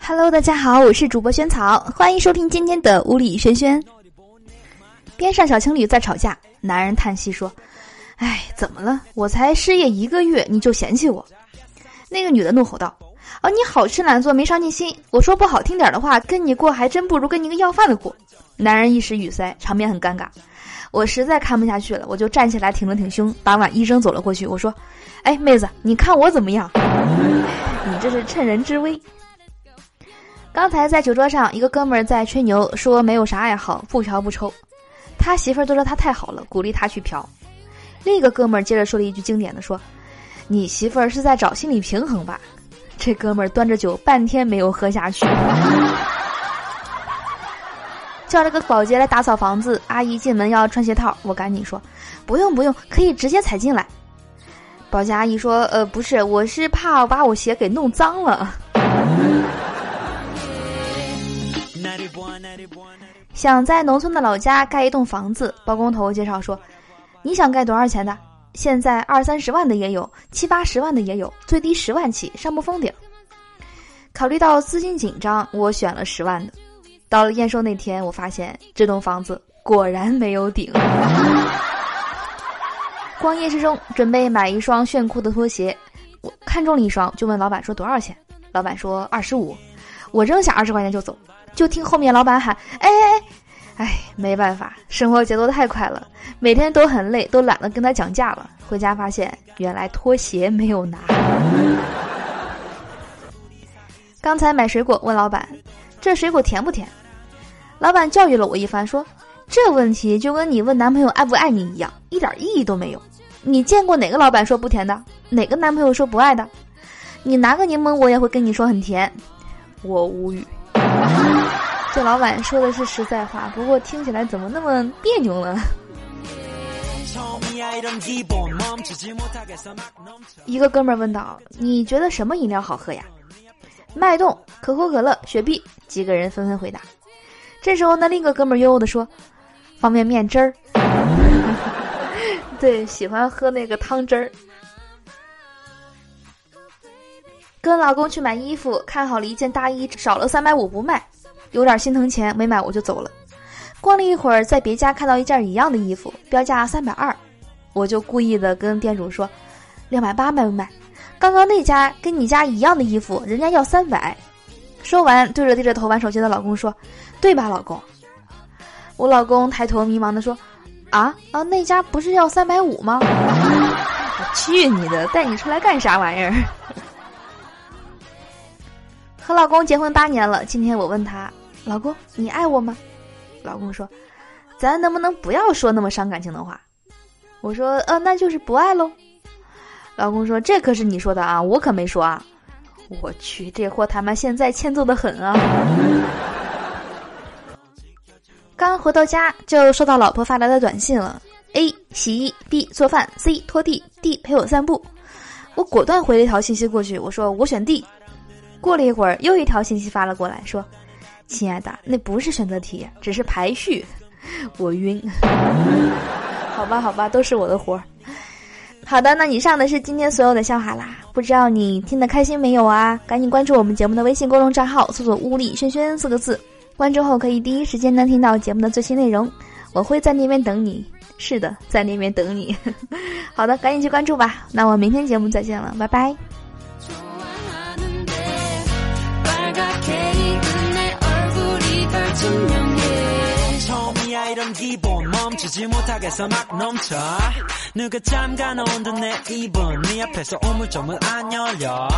Hello，大家好，我是主播萱草，欢迎收听今天的屋里萱萱。边上小情侣在吵架，男人叹息说：“哎，怎么了？我才失业一个月，你就嫌弃我？”那个女的怒吼道：“哦，你好吃懒做，没上进心！我说不好听点的话，跟你过还真不如跟你个要饭的过。”男人一时语塞，场面很尴尬。我实在看不下去了，我就站起来挺了挺胸，把碗一扔走了过去。我说：“哎，妹子，你看我怎么样？你这是趁人之危。”刚才在酒桌上，一个哥们儿在吹牛，说没有啥爱好，不嫖不抽。他媳妇儿都说他太好了，鼓励他去嫖。另一个哥们儿接着说了一句经典的说：“你媳妇儿是在找心理平衡吧？”这哥们儿端着酒半天没有喝下去。叫了个保洁来打扫房子，阿姨进门要穿鞋套，我赶紧说：“不用不用，可以直接踩进来。”保洁阿姨说：“呃，不是，我是怕把我鞋给弄脏了。”想在农村的老家盖一栋房子，包工头介绍说：“你想盖多少钱的？现在二三十万的也有，七八十万的也有，最低十万起，上不封顶。”考虑到资金紧张，我选了十万的。到了验收那天，我发现这栋房子果然没有顶。逛夜市中，准备买一双炫酷的拖鞋，我看中了一双，就问老板说多少钱？老板说二十五。我扔下二十块钱就走，就听后面老板喊：“哎哎哎，哎，没办法，生活节奏太快了，每天都很累，都懒得跟他讲价了。回家发现，原来拖鞋没有拿。刚才买水果，问老板：这水果甜不甜？老板教育了我一番，说：这问题就跟你问男朋友爱不爱你一样，一点意义都没有。你见过哪个老板说不甜的？哪个男朋友说不爱的？你拿个柠檬，我也会跟你说很甜。我无语，这老板说的是实在话，不过听起来怎么那么别扭呢？一个哥们儿问道：“你觉得什么饮料好喝呀？”脉动、可口可乐、雪碧，几个人纷纷回答。这时候，那另一个哥们悠悠的说：“方便面汁儿。”对，喜欢喝那个汤汁儿。跟老公去买衣服，看好了一件大衣，少了三百五不卖，有点心疼钱，没买我就走了。逛了一会儿，在别家看到一件一样的衣服，标价三百二，我就故意的跟店主说：“两百八卖不卖？”刚刚那家跟你家一样的衣服，人家要三百。说完，对着低着头玩手机的老公说：“对吧，老公？”我老公抬头迷茫的说：“啊啊，那家不是要三百五吗？” 我去你的，带你出来干啥玩意儿？和老公结婚八年了，今天我问他：“老公，你爱我吗？”老公说：“咱能不能不要说那么伤感情的话？”我说：“呃，那就是不爱喽。”老公说：“这可是你说的啊，我可没说啊。”我去，这货他妈现在欠揍的很啊！刚回到家就收到老婆发来的短信了：A 洗衣，B 做饭，C 拖地，D 陪我散步。我果断回了一条信息过去，我说：“我选 D。”过了一会儿，又一条信息发了过来，说：“亲爱的，那不是选择题，只是排序。”我晕。好吧，好吧，都是我的活儿。好的，那以上的是今天所有的笑话啦。不知道你听得开心没有啊？赶紧关注我们节目的微信公众账号，搜索“屋里轩轩”四个字，关注后可以第一时间能听到节目的最新内容。我会在那边等你。是的，在那边等你。好的，赶紧去关注吧。那我明天节目再见了，拜拜。 멈추지 못하겠어 막 넘쳐 누가 잠가 놓은 내 입은 네 앞에서 우물점을 안 열려